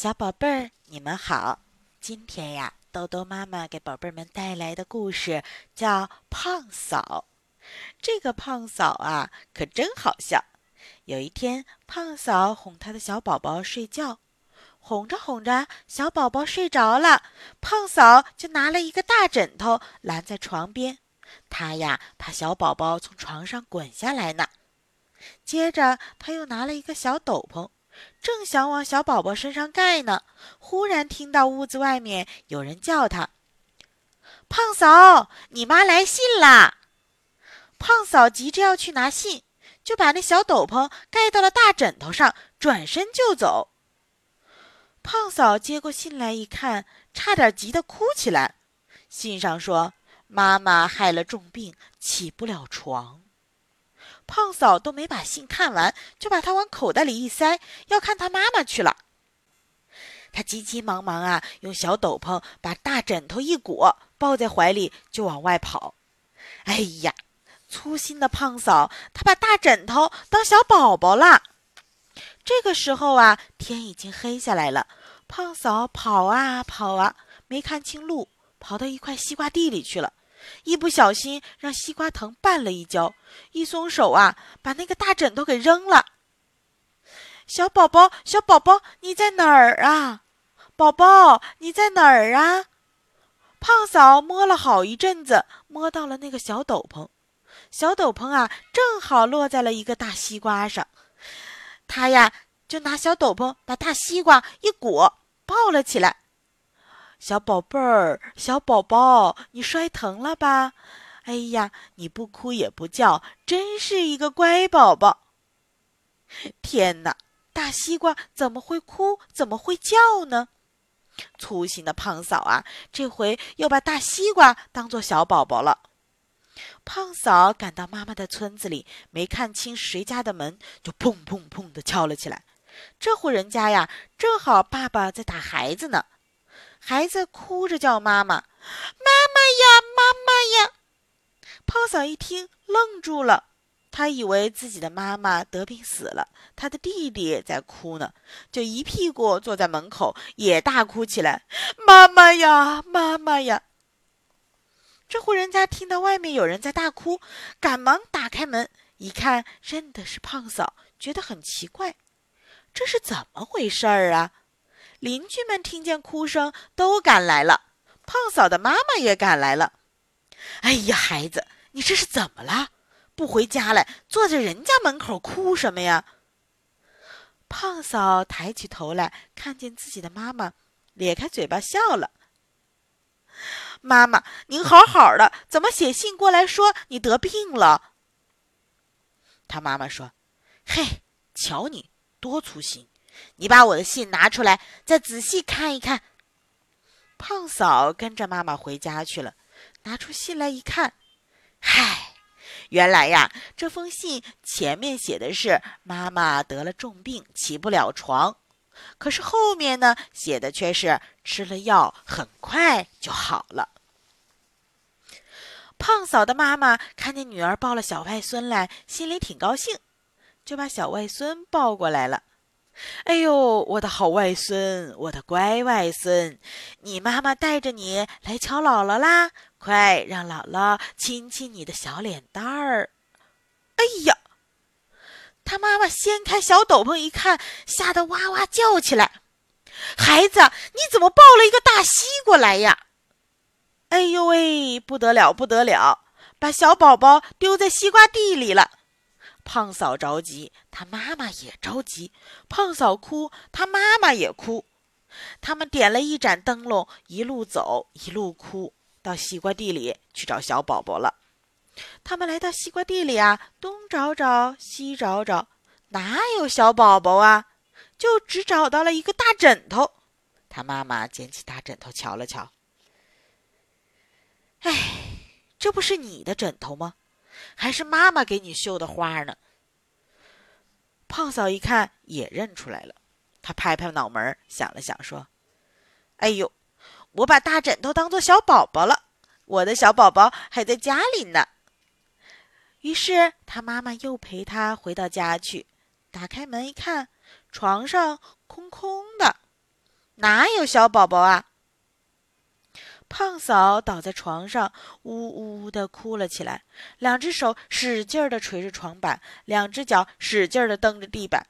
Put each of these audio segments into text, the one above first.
小宝贝儿，你们好！今天呀，豆豆妈妈给宝贝儿们带来的故事叫《胖嫂》。这个胖嫂啊，可真好笑。有一天，胖嫂哄她的小宝宝睡觉，哄着哄着，小宝宝睡着了，胖嫂就拿了一个大枕头拦在床边，她呀怕小宝宝从床上滚下来呢。接着，她又拿了一个小斗篷。正想往小宝宝身上盖呢，忽然听到屋子外面有人叫他：“胖嫂，你妈来信啦！”胖嫂急着要去拿信，就把那小斗篷盖到了大枕头上，转身就走。胖嫂接过信来一看，差点急得哭起来。信上说：“妈妈害了重病，起不了床。”胖嫂都没把信看完，就把它往口袋里一塞，要看他妈妈去了。他急急忙忙啊，用小斗篷把大枕头一裹，抱在怀里就往外跑。哎呀，粗心的胖嫂，她把大枕头当小宝宝了。这个时候啊，天已经黑下来了。胖嫂跑啊跑啊，没看清路，跑到一块西瓜地里去了。一不小心让西瓜藤绊了一跤，一松手啊，把那个大枕头给扔了。小宝宝，小宝宝，你在哪儿啊？宝宝，你在哪儿啊？胖嫂摸了好一阵子，摸到了那个小斗篷，小斗篷啊，正好落在了一个大西瓜上。他呀，就拿小斗篷把大西瓜一裹，抱了起来。小宝贝儿，小宝宝，你摔疼了吧？哎呀，你不哭也不叫，真是一个乖宝宝。天哪，大西瓜怎么会哭？怎么会叫呢？粗心的胖嫂啊，这回又把大西瓜当做小宝宝了。胖嫂赶到妈妈的村子里，没看清谁家的门，就砰砰砰的敲了起来。这户人家呀，正好爸爸在打孩子呢。孩子哭着叫妈妈，妈妈呀，妈妈呀！胖嫂一听愣住了，他以为自己的妈妈得病死了，他的弟弟也在哭呢，就一屁股坐在门口，也大哭起来：“妈妈呀，妈妈呀！”这户人家听到外面有人在大哭，赶忙打开门，一看认的是胖嫂，觉得很奇怪，这是怎么回事儿啊？邻居们听见哭声，都赶来了。胖嫂的妈妈也赶来了。哎呀，孩子，你这是怎么了？不回家来，坐在人家门口哭什么呀？胖嫂抬起头来，看见自己的妈妈，咧开嘴巴笑了。妈妈，您好好的，怎么写信过来说你得病了？他妈妈说：“嘿，瞧你多粗心。”你把我的信拿出来，再仔细看一看。胖嫂跟着妈妈回家去了，拿出信来一看，嗨，原来呀，这封信前面写的是妈妈得了重病，起不了床，可是后面呢，写的却是吃了药，很快就好了。胖嫂的妈妈看见女儿抱了小外孙来，心里挺高兴，就把小外孙抱过来了。哎呦，我的好外孙，我的乖外孙，你妈妈带着你来瞧姥姥啦！快让姥姥亲亲你的小脸蛋儿。哎呀，他妈妈掀开小斗篷一看，吓得哇哇叫起来：“孩子，你怎么抱了一个大西瓜来呀？”哎呦喂，不得了，不得了，把小宝宝丢在西瓜地里了。胖嫂着急，他妈妈也着急。胖嫂哭，他妈妈也哭。他们点了一盏灯笼，一路走，一路哭，到西瓜地里去找小宝宝了。他们来到西瓜地里啊，东找找，西找找，哪有小宝宝啊？就只找到了一个大枕头。他妈妈捡起大枕头瞧了瞧，哎，这不是你的枕头吗？还是妈妈给你绣的花呢。胖嫂一看也认出来了，她拍拍脑门，想了想说：“哎呦，我把大枕头当做小宝宝了，我的小宝宝还在家里呢。”于是他妈妈又陪他回到家去，打开门一看，床上空空的。哪有小宝宝啊？胖嫂倒在床上，呜呜的哭了起来，两只手使劲的捶着床板，两只脚使劲的蹬着地板。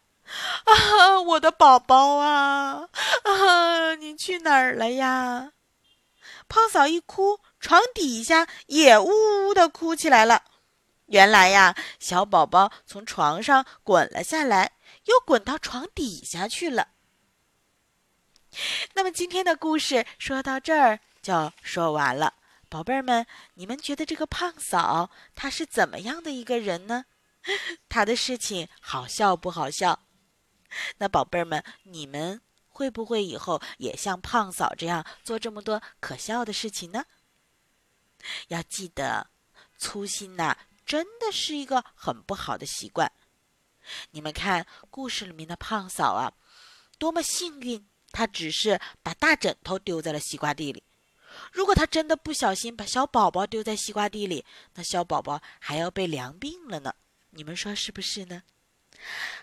啊，我的宝宝啊！啊，你去哪儿了呀？胖嫂一哭，床底下也呜呜的哭起来了。原来呀，小宝宝从床上滚了下来，又滚到床底下去了。那么今天的故事说到这儿就说完了，宝贝儿们，你们觉得这个胖嫂她是怎么样的一个人呢？她的事情好笑不好笑？那宝贝儿们，你们会不会以后也像胖嫂这样做这么多可笑的事情呢？要记得，粗心呐，真的是一个很不好的习惯。你们看故事里面的胖嫂啊，多么幸运！她只是把大枕头丢在了西瓜地里。如果他真的不小心把小宝宝丢在西瓜地里，那小宝宝还要被凉病了呢。你们说是不是呢？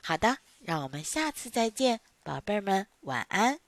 好的，让我们下次再见，宝贝儿们，晚安。